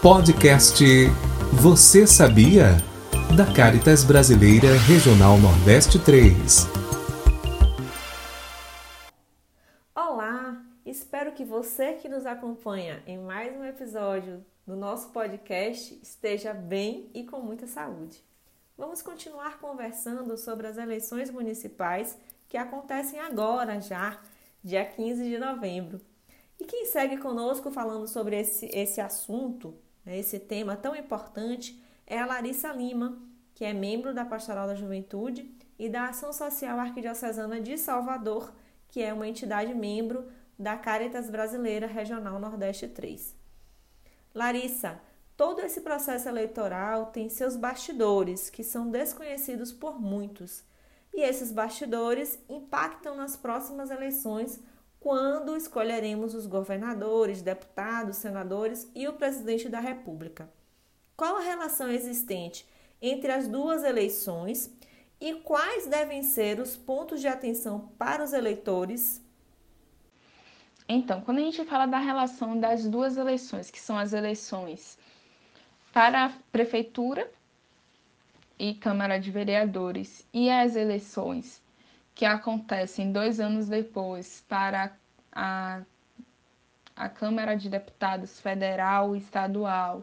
Podcast Você Sabia? Da Caritas Brasileira Regional Nordeste 3. Olá, espero que você que nos acompanha em mais um episódio do nosso podcast esteja bem e com muita saúde. Vamos continuar conversando sobre as eleições municipais que acontecem agora já, dia 15 de novembro. E quem segue conosco falando sobre esse, esse assunto né, esse tema tão importante, é a Larissa Lima, que é membro da Pastoral da Juventude e da Ação Social Arquidiocesana de Salvador, que é uma entidade membro da Caritas Brasileira Regional Nordeste 3. Larissa, todo esse processo eleitoral tem seus bastidores, que são desconhecidos por muitos. E esses bastidores impactam nas próximas eleições quando escolheremos os governadores, deputados, senadores e o presidente da República. Qual a relação existente entre as duas eleições e quais devem ser os pontos de atenção para os eleitores? Então, quando a gente fala da relação das duas eleições, que são as eleições para a prefeitura e Câmara de Vereadores e as eleições que acontecem dois anos depois para a, a Câmara de Deputados federal e estadual,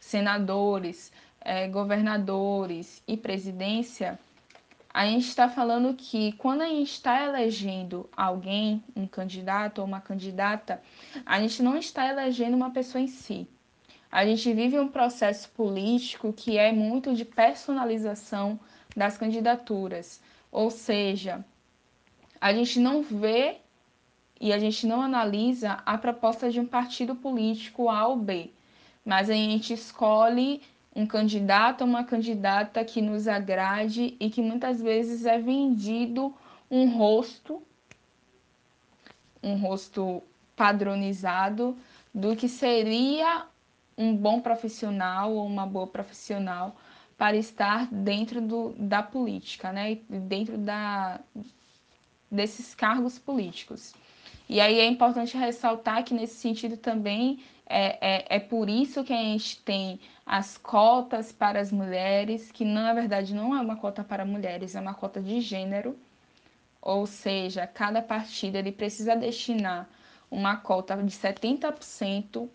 senadores, é, governadores e presidência, a gente está falando que quando a gente está elegendo alguém, um candidato ou uma candidata, a gente não está elegendo uma pessoa em si. A gente vive um processo político que é muito de personalização das candidaturas. Ou seja, a gente não vê e a gente não analisa a proposta de um partido político A ou B, mas a gente escolhe um candidato ou uma candidata que nos agrade e que muitas vezes é vendido um rosto, um rosto padronizado do que seria um bom profissional ou uma boa profissional para estar dentro do, da política, né? dentro da, desses cargos políticos. E aí é importante ressaltar que nesse sentido também é, é, é, por isso que a gente tem as cotas para as mulheres, que na verdade não é uma cota para mulheres, é uma cota de gênero. Ou seja, cada partido ele precisa destinar uma cota de 70%,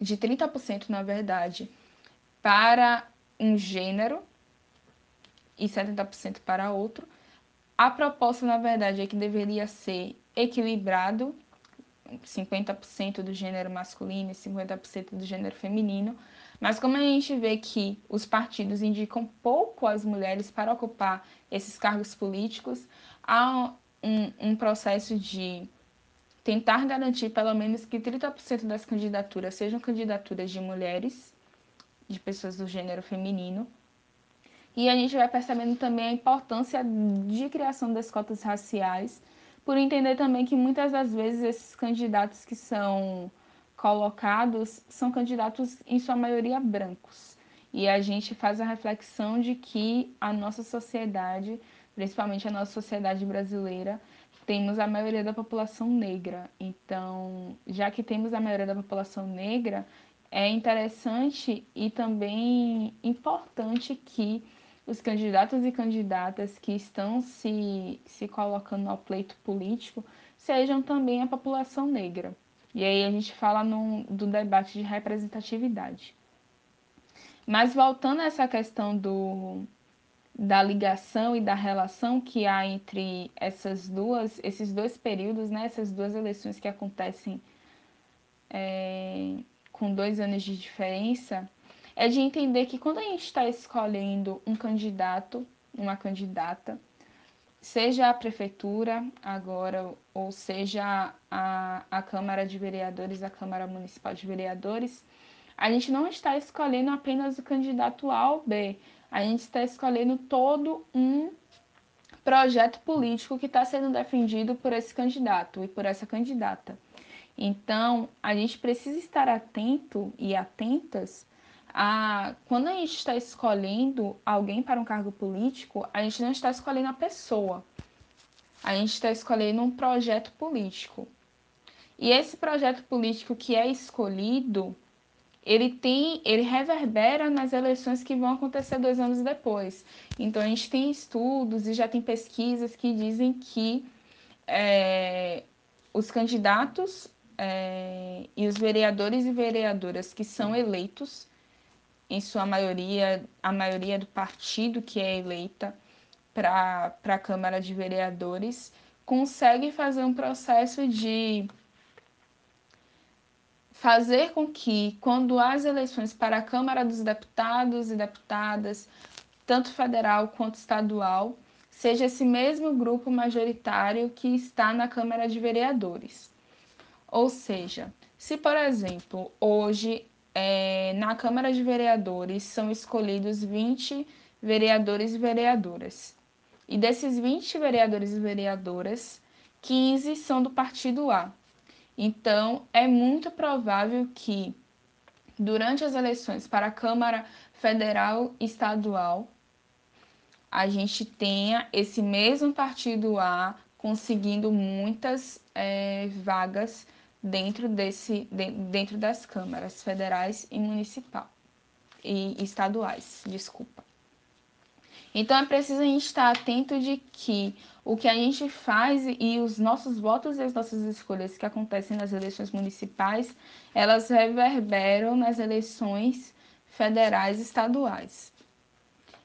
de 30% na verdade, para um gênero e 70% para outro. A proposta, na verdade, é que deveria ser equilibrado, 50% do gênero masculino e 50% do gênero feminino, mas como a gente vê que os partidos indicam pouco as mulheres para ocupar esses cargos políticos, há um, um processo de tentar garantir pelo menos que 30% das candidaturas sejam candidaturas de mulheres, de pessoas do gênero feminino, e a gente vai percebendo também a importância de criação das cotas raciais, por entender também que muitas das vezes esses candidatos que são colocados são candidatos em sua maioria brancos. E a gente faz a reflexão de que a nossa sociedade, principalmente a nossa sociedade brasileira, temos a maioria da população negra. Então, já que temos a maioria da população negra, é interessante e também importante que os candidatos e candidatas que estão se, se colocando ao pleito político sejam também a população negra. E aí a gente fala no, do debate de representatividade. Mas voltando a essa questão do, da ligação e da relação que há entre essas duas, esses dois períodos, né, essas duas eleições que acontecem é, com dois anos de diferença, é de entender que quando a gente está escolhendo um candidato, uma candidata, seja a prefeitura agora, ou seja a, a Câmara de Vereadores, a Câmara Municipal de Vereadores, a gente não está escolhendo apenas o candidato A ou B, a gente está escolhendo todo um projeto político que está sendo defendido por esse candidato e por essa candidata. Então, a gente precisa estar atento e atentas a, quando a gente está escolhendo alguém para um cargo político, a gente não está escolhendo a pessoa, a gente está escolhendo um projeto político. E esse projeto político que é escolhido, ele tem, ele reverbera nas eleições que vão acontecer dois anos depois. Então a gente tem estudos e já tem pesquisas que dizem que é, os candidatos é, e os vereadores e vereadoras que são eleitos, em sua maioria, a maioria do partido que é eleita para a Câmara de Vereadores, consegue fazer um processo de fazer com que, quando as eleições para a Câmara dos Deputados e Deputadas, tanto federal quanto estadual, seja esse mesmo grupo majoritário que está na Câmara de Vereadores. Ou seja, se, por exemplo, hoje é, na Câmara de Vereadores são escolhidos 20 vereadores e vereadoras, e desses 20 vereadores e vereadoras, 15 são do partido A, então, é muito provável que, durante as eleições para a Câmara Federal e Estadual, a gente tenha esse mesmo partido A conseguindo muitas é, vagas dentro, desse, de, dentro das câmaras federais e municipal e estaduais, desculpa. Então é preciso a gente estar atento de que o que a gente faz e os nossos votos e as nossas escolhas que acontecem nas eleições municipais, elas reverberam nas eleições federais e estaduais.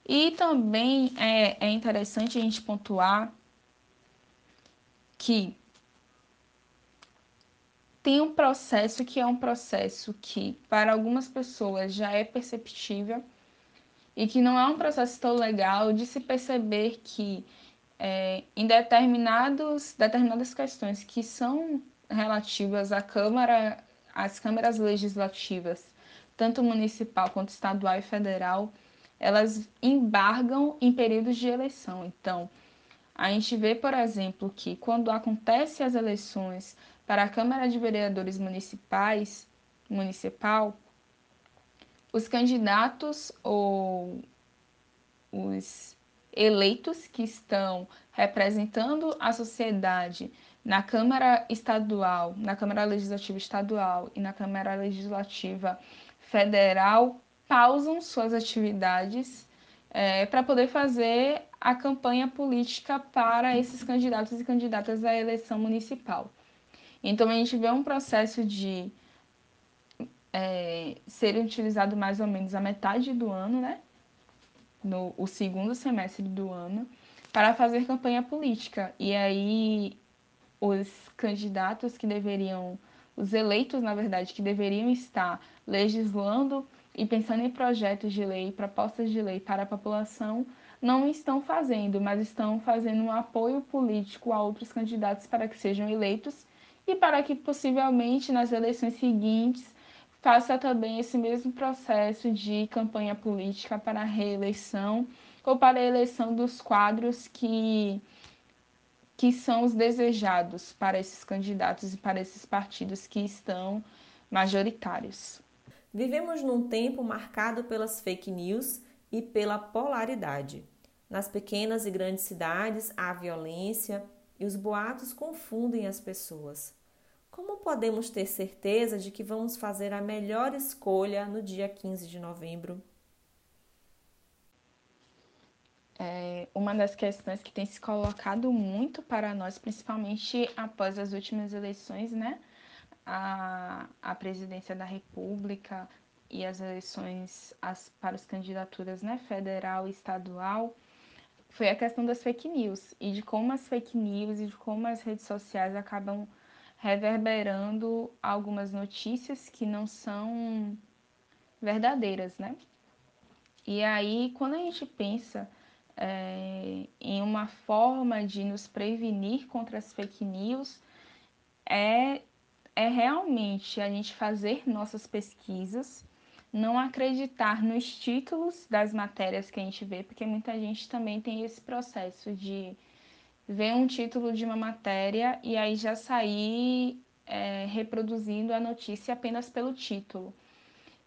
E também é, é interessante a gente pontuar que tem um processo que é um processo que, para algumas pessoas, já é perceptível e que não é um processo tão legal de se perceber que é, em determinados, determinadas questões que são relativas à Câmara, às câmaras legislativas, tanto municipal quanto estadual e federal, elas embargam em períodos de eleição. Então, a gente vê, por exemplo, que quando acontecem as eleições para a Câmara de Vereadores Municipais, municipal, os candidatos ou os eleitos que estão representando a sociedade na Câmara Estadual, na Câmara Legislativa Estadual e na Câmara Legislativa Federal pausam suas atividades é, para poder fazer a campanha política para esses candidatos e candidatas à eleição municipal. Então a gente vê um processo de é, serem utilizados mais ou menos a metade do ano, né? No o segundo semestre do ano, para fazer campanha política. E aí os candidatos que deveriam, os eleitos, na verdade, que deveriam estar legislando e pensando em projetos de lei, propostas de lei para a população, não estão fazendo, mas estão fazendo um apoio político a outros candidatos para que sejam eleitos e para que possivelmente nas eleições seguintes faça também esse mesmo processo de campanha política para a reeleição ou para a eleição dos quadros que, que são os desejados para esses candidatos e para esses partidos que estão majoritários. Vivemos num tempo marcado pelas fake news e pela polaridade. Nas pequenas e grandes cidades há violência e os boatos confundem as pessoas. Como podemos ter certeza de que vamos fazer a melhor escolha no dia 15 de novembro? É uma das questões que tem se colocado muito para nós, principalmente após as últimas eleições, né? A, a presidência da República e as eleições as, para as candidaturas né, federal e estadual, foi a questão das fake news e de como as fake news e de como as redes sociais acabam reverberando algumas notícias que não são verdadeiras, né? E aí, quando a gente pensa é, em uma forma de nos prevenir contra as fake news, é, é realmente a gente fazer nossas pesquisas, não acreditar nos títulos das matérias que a gente vê, porque muita gente também tem esse processo de ver um título de uma matéria e aí já sair é, reproduzindo a notícia apenas pelo título.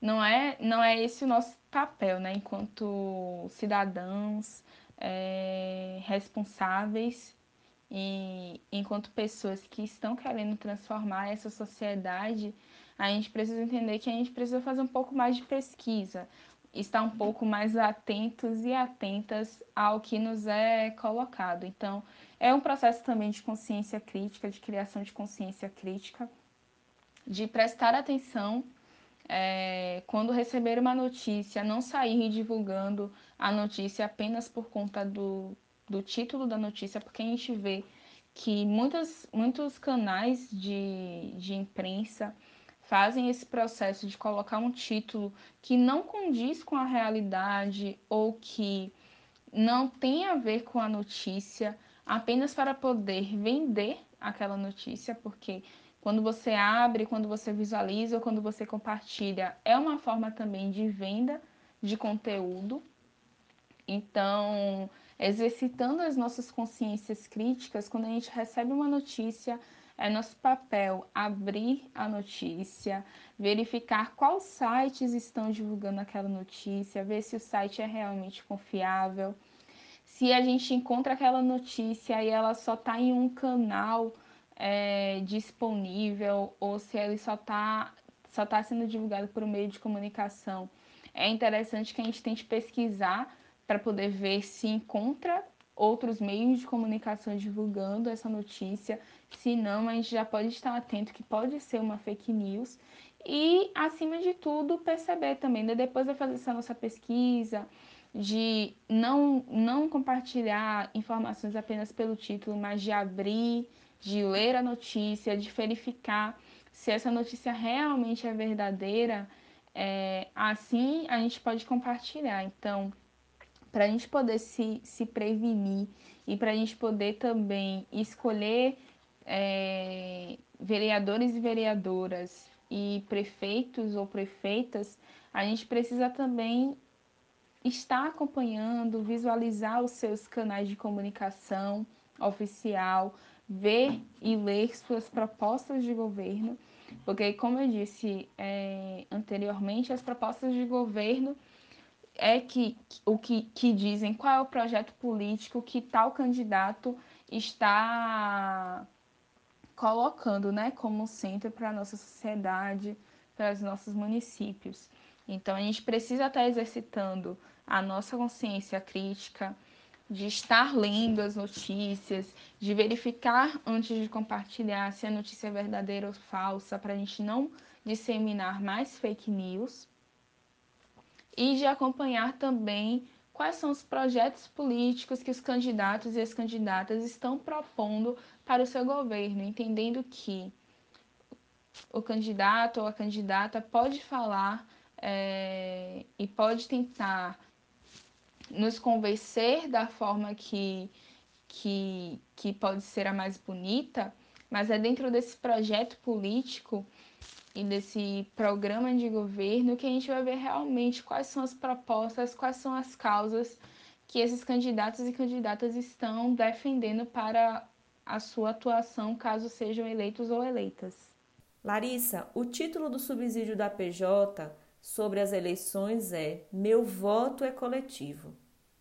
Não é, não é esse o nosso papel, né? Enquanto cidadãos é, responsáveis e enquanto pessoas que estão querendo transformar essa sociedade, a gente precisa entender que a gente precisa fazer um pouco mais de pesquisa, estar um pouco mais atentos e atentas ao que nos é colocado. Então, é um processo também de consciência crítica, de criação de consciência crítica, de prestar atenção é, quando receber uma notícia, não sair divulgando a notícia apenas por conta do, do título da notícia, porque a gente vê que muitas, muitos canais de, de imprensa fazem esse processo de colocar um título que não condiz com a realidade ou que não tem a ver com a notícia, apenas para poder vender aquela notícia, porque quando você abre, quando você visualiza ou quando você compartilha, é uma forma também de venda de conteúdo. Então, exercitando as nossas consciências críticas, quando a gente recebe uma notícia, é nosso papel abrir a notícia, verificar quais sites estão divulgando aquela notícia, ver se o site é realmente confiável. Se a gente encontra aquela notícia e ela só está em um canal é, disponível ou se ele só está só tá sendo divulgado por um meio de comunicação. É interessante que a gente tente pesquisar para poder ver se encontra outros meios de comunicação divulgando essa notícia. Se não, a gente já pode estar atento que pode ser uma fake news. E, acima de tudo, perceber também, né? depois de fazer essa nossa pesquisa, de não, não compartilhar informações apenas pelo título, mas de abrir de ler a notícia, de verificar se essa notícia realmente é verdadeira, é, assim a gente pode compartilhar. Então, para a gente poder se, se prevenir e para a gente poder também escolher é, vereadores e vereadoras e prefeitos ou prefeitas, a gente precisa também estar acompanhando, visualizar os seus canais de comunicação oficial, ver e ler suas propostas de governo, porque, como eu disse é, anteriormente, as propostas de governo é que o que, que dizem qual é o projeto político que tal candidato está colocando né, como centro para a nossa sociedade, para os nossos municípios. Então, a gente precisa estar exercitando a nossa consciência crítica, de estar lendo as notícias, de verificar antes de compartilhar se a notícia é verdadeira ou falsa, para a gente não disseminar mais fake news, e de acompanhar também quais são os projetos políticos que os candidatos e as candidatas estão propondo para o seu governo, entendendo que o candidato ou a candidata pode falar é, e pode tentar nos convencer da forma que, que, que pode ser a mais bonita, mas é dentro desse projeto político e desse programa de governo que a gente vai ver realmente quais são as propostas, quais são as causas que esses candidatos e candidatas estão defendendo para a sua atuação, caso sejam eleitos ou eleitas. Larissa, o título do subsídio da PJ sobre as eleições é Meu voto é coletivo.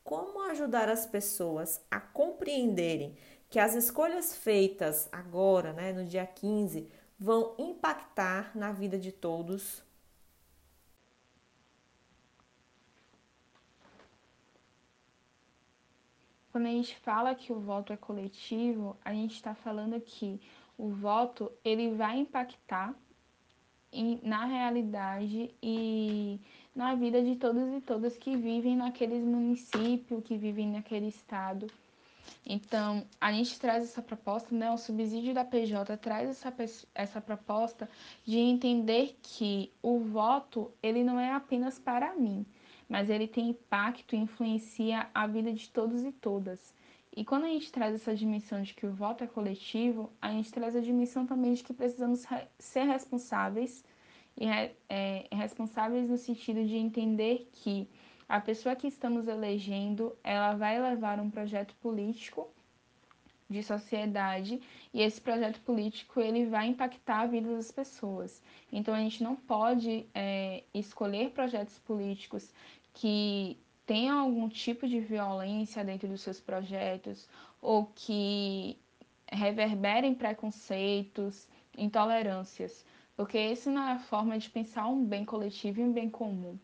Como ajudar as pessoas a compreenderem que as escolhas feitas agora, né, no dia 15, vão impactar na vida de todos? Quando a gente fala que o voto é coletivo, a gente está falando que o voto ele vai impactar em, na realidade e na vida de todos e todas que vivem naqueles municípios, que vivem naquele estado. Então, a gente traz essa proposta, né? O subsídio da PJ traz essa, essa proposta de entender que o voto, ele não é apenas para mim, mas ele tem impacto e influencia a vida de todos e todas. E quando a gente traz essa dimensão de que o voto é coletivo, a gente traz a dimensão também de que precisamos ser responsáveis e é, responsáveis no sentido de entender que a pessoa que estamos elegendo, ela vai levar um projeto político de sociedade e esse projeto político ele vai impactar a vida das pessoas. Então a gente não pode é, escolher projetos políticos que tenham algum tipo de violência dentro dos seus projetos ou que reverberem preconceitos, intolerâncias porque isso não é a forma de pensar um bem coletivo e um bem comum.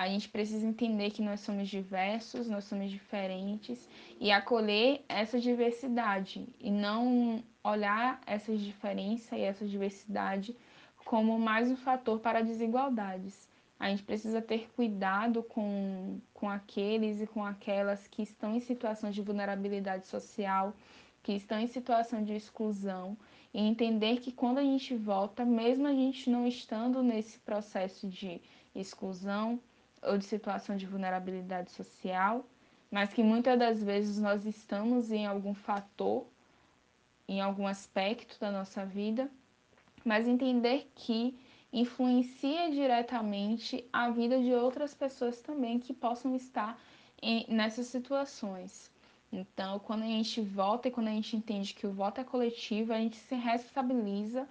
A gente precisa entender que nós somos diversos, nós somos diferentes e acolher essa diversidade e não olhar essa diferença e essa diversidade como mais um fator para desigualdades. A gente precisa ter cuidado com, com aqueles e com aquelas que estão em situação de vulnerabilidade social, que estão em situação de exclusão, e entender que quando a gente volta, mesmo a gente não estando nesse processo de exclusão ou de situação de vulnerabilidade social, mas que muitas das vezes nós estamos em algum fator, em algum aspecto da nossa vida, mas entender que influencia diretamente a vida de outras pessoas também que possam estar em, nessas situações. Então, quando a gente vota e quando a gente entende que o voto é coletivo, a gente se responsabiliza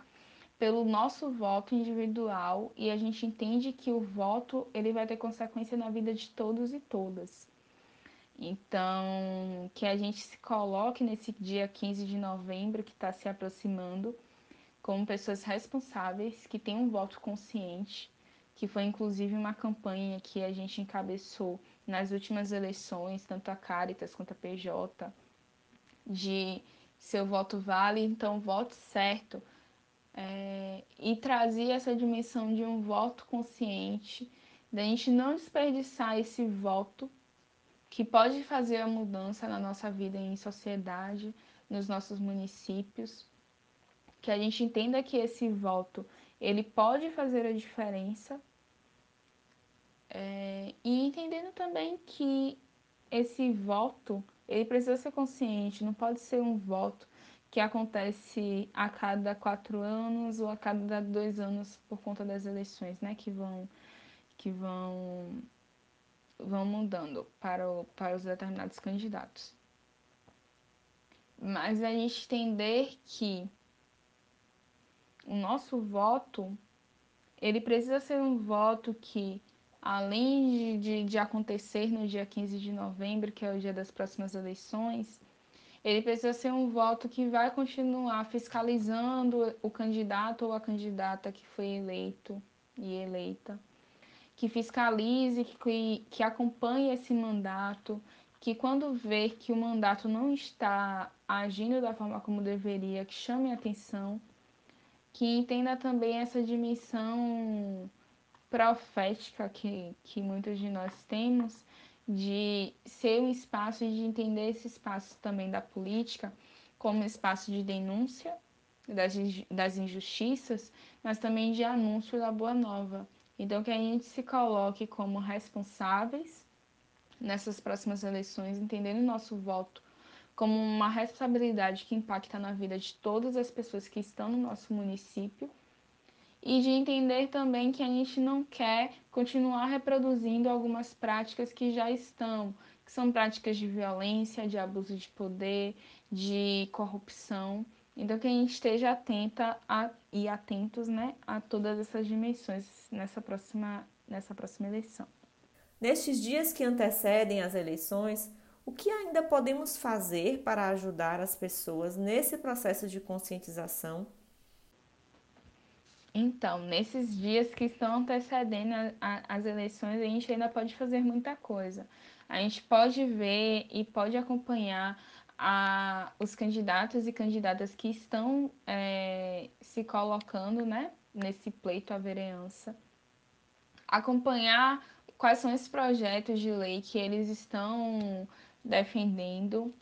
pelo nosso voto individual e a gente entende que o voto ele vai ter consequência na vida de todos e todas. Então, que a gente se coloque nesse dia 15 de novembro que está se aproximando como pessoas responsáveis, que têm um voto consciente, que foi inclusive uma campanha que a gente encabeçou nas últimas eleições, tanto a Caritas quanto a PJ, de seu voto vale, então vote certo. É, e trazia essa dimensão de um voto consciente, da gente não desperdiçar esse voto que pode fazer a mudança na nossa vida em sociedade, nos nossos municípios, que a gente entenda que esse voto ele pode fazer a diferença é, e entendendo também que esse voto ele precisa ser consciente, não pode ser um voto que acontece a cada quatro anos ou a cada dois anos por conta das eleições, né, que vão que vão vão mudando para, o, para os determinados candidatos. Mas a gente entender que o nosso voto, ele precisa ser um voto que, além de, de, de, acontecer no dia 15 de novembro, que é o dia das próximas eleições, ele precisa ser um voto que vai continuar fiscalizando o candidato ou a candidata que foi eleito e eleita, que fiscalize, que, que acompanhe esse mandato, que quando vê que o mandato não está agindo da forma como deveria, que chame atenção que entenda também essa dimensão profética que, que muitos de nós temos, de ser um espaço e de entender esse espaço também da política como espaço de denúncia das, das injustiças, mas também de anúncio da boa nova. Então, que a gente se coloque como responsáveis nessas próximas eleições, entendendo o nosso voto como uma responsabilidade que impacta na vida de todas as pessoas que estão no nosso município e de entender também que a gente não quer continuar reproduzindo algumas práticas que já estão, que são práticas de violência, de abuso de poder, de corrupção. Então que a gente esteja atenta a, e atentos né, a todas essas dimensões nessa próxima, nessa próxima eleição. Nestes dias que antecedem as eleições, o que ainda podemos fazer para ajudar as pessoas nesse processo de conscientização? Então, nesses dias que estão antecedendo a, a, as eleições, a gente ainda pode fazer muita coisa. A gente pode ver e pode acompanhar a, os candidatos e candidatas que estão é, se colocando né, nesse pleito à vereança. Acompanhar quais são esses projetos de lei que eles estão defendendo,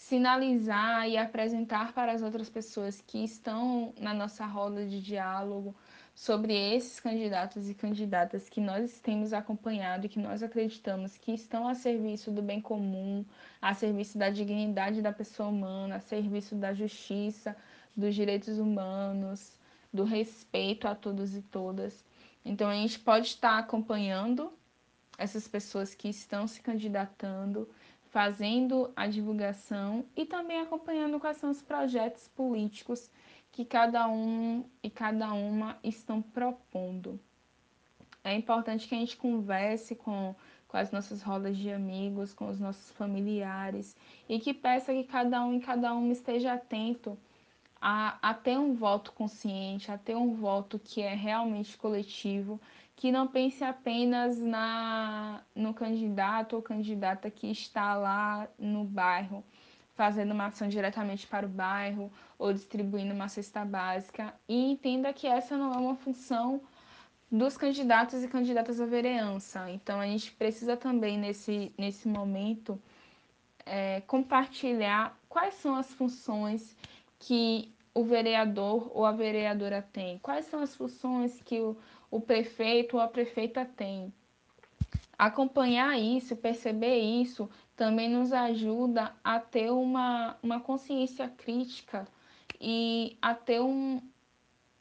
sinalizar e apresentar para as outras pessoas que estão na nossa roda de diálogo sobre esses candidatos e candidatas que nós temos acompanhado e que nós acreditamos que estão a serviço do bem comum, a serviço da dignidade da pessoa humana, a serviço da justiça, dos direitos humanos, do respeito a todos e todas. Então a gente pode estar acompanhando essas pessoas que estão se candidatando, fazendo a divulgação e também acompanhando quais são os projetos políticos que cada um e cada uma estão propondo. É importante que a gente converse com, com as nossas rodas de amigos, com os nossos familiares e que peça que cada um e cada uma esteja atento a, a ter um voto consciente, a ter um voto que é realmente coletivo, que não pense apenas na no candidato ou candidata que está lá no bairro fazendo uma ação diretamente para o bairro ou distribuindo uma cesta básica e entenda que essa não é uma função dos candidatos e candidatas à vereança. Então a gente precisa também nesse, nesse momento é, compartilhar quais são as funções que o vereador ou a vereadora tem, quais são as funções que o, o prefeito ou a prefeita tem. Acompanhar isso, perceber isso, também nos ajuda a ter uma, uma consciência crítica e a ter um,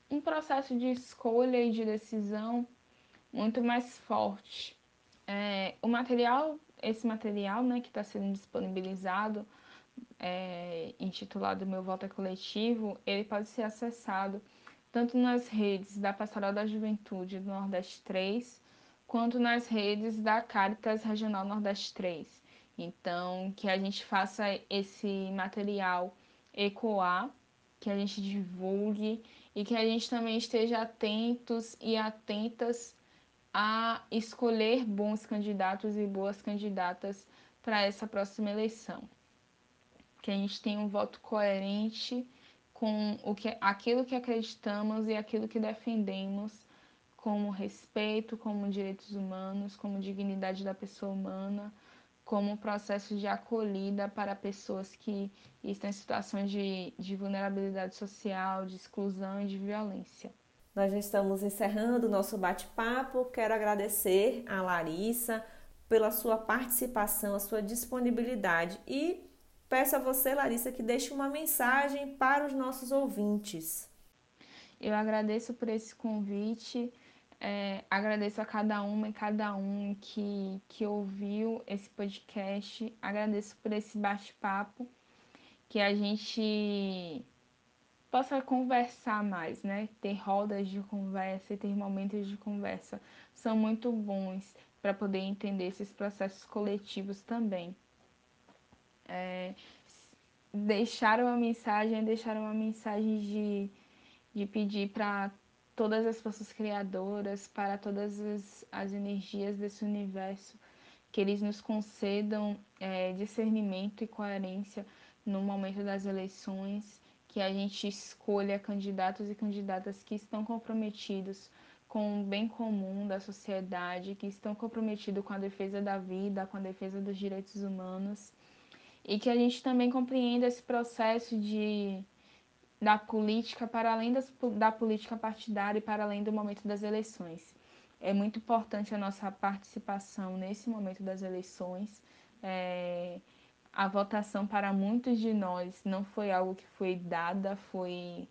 um processo de escolha e de decisão muito mais forte. É, o material, esse material né, que está sendo disponibilizado, é, intitulado Meu Voto é Coletivo, ele pode ser acessado tanto nas redes da Pastoral da Juventude do Nordeste 3, quanto nas redes da Caritas Regional Nordeste 3. Então, que a gente faça esse material ecoar, que a gente divulgue e que a gente também esteja atentos e atentas a escolher bons candidatos e boas candidatas para essa próxima eleição. Que a gente tenha um voto coerente com o que, aquilo que acreditamos e aquilo que defendemos como respeito, como direitos humanos, como dignidade da pessoa humana, como processo de acolhida para pessoas que estão em situações de, de vulnerabilidade social, de exclusão e de violência. Nós já estamos encerrando o nosso bate-papo. Quero agradecer a Larissa pela sua participação, a sua disponibilidade e peço a você, Larissa, que deixe uma mensagem para os nossos ouvintes. Eu agradeço por esse convite. É, agradeço a cada uma e cada um que, que ouviu esse podcast. Agradeço por esse bate-papo, que a gente possa conversar mais, né? Ter rodas de conversa e ter momentos de conversa são muito bons para poder entender esses processos coletivos também. É, deixar uma mensagem, deixar uma mensagem de, de pedir para todas as forças criadoras, para todas as, as energias desse universo, que eles nos concedam é, discernimento e coerência no momento das eleições, que a gente escolha candidatos e candidatas que estão comprometidos com o bem comum da sociedade, que estão comprometidos com a defesa da vida, com a defesa dos direitos humanos, e que a gente também compreenda esse processo de da política para além das, da política partidária e para além do momento das eleições. É muito importante a nossa participação nesse momento das eleições. É, a votação para muitos de nós não foi algo que foi dada, foi,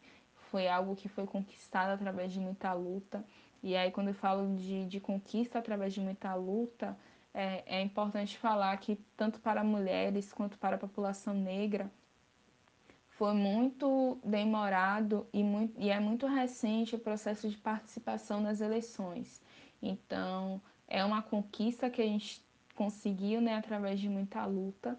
foi algo que foi conquistado através de muita luta. E aí, quando eu falo de, de conquista através de muita luta, é, é importante falar que tanto para mulheres quanto para a população negra, foi muito demorado e, muito, e é muito recente o processo de participação nas eleições. Então, é uma conquista que a gente conseguiu né, através de muita luta,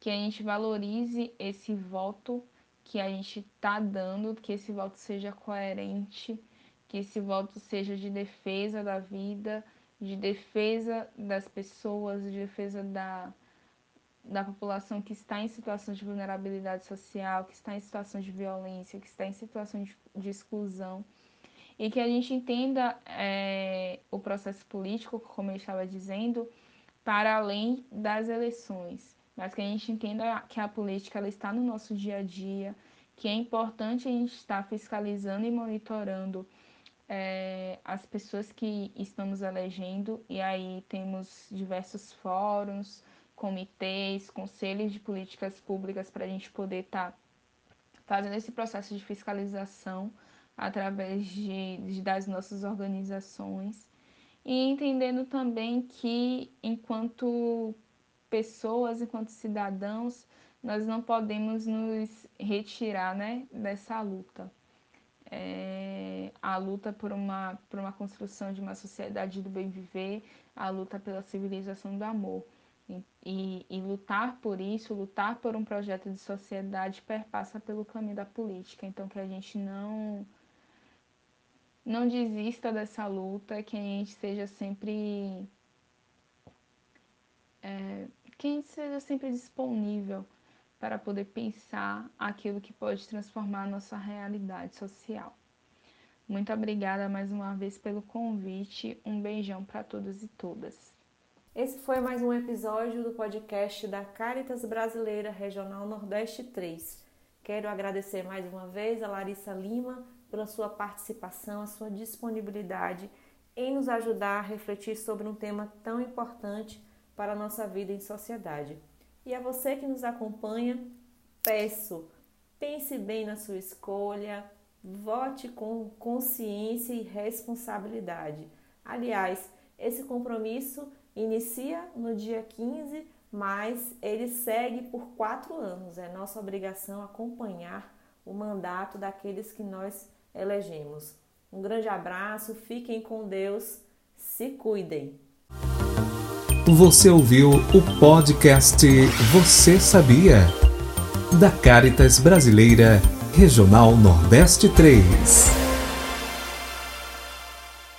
que a gente valorize esse voto que a gente está dando, que esse voto seja coerente, que esse voto seja de defesa da vida, de defesa das pessoas, de defesa da, da população que está em situação de vulnerabilidade social, que está em situação de violência, que está em situação de, de exclusão, e que a gente entenda é, o processo político, como eu estava dizendo, para além das eleições, mas que a gente entenda que a política ela está no nosso dia a dia, que é importante a gente estar fiscalizando e monitorando é, as pessoas que estamos elegendo, e aí temos diversos fóruns, comitês, conselhos de políticas públicas para a gente poder estar tá fazendo esse processo de fiscalização através de, de, das nossas organizações e entendendo também que enquanto pessoas, enquanto cidadãos, nós não podemos nos retirar né, dessa luta. É, a luta por uma, por uma construção de uma sociedade do bem viver, a luta pela civilização do amor. E, e, lutar por isso, lutar por um projeto de sociedade, perpassa pelo caminho da política. Então, que a gente não não desista dessa luta, que a gente seja sempre é, que a gente seja sempre disponível para poder pensar aquilo que pode transformar a nossa realidade social. Muito obrigada mais uma vez pelo convite. Um beijão para todos e todas. Esse foi mais um episódio do podcast da Caritas Brasileira Regional Nordeste 3. Quero agradecer mais uma vez a Larissa Lima pela sua participação, a sua disponibilidade em nos ajudar a refletir sobre um tema tão importante para a nossa vida em sociedade. E a você que nos acompanha, peço, pense bem na sua escolha, vote com consciência e responsabilidade. Aliás, esse compromisso inicia no dia 15, mas ele segue por quatro anos. É nossa obrigação acompanhar o mandato daqueles que nós elegemos. Um grande abraço, fiquem com Deus, se cuidem. Você ouviu o podcast Você Sabia? Da Caritas Brasileira Regional Nordeste 3.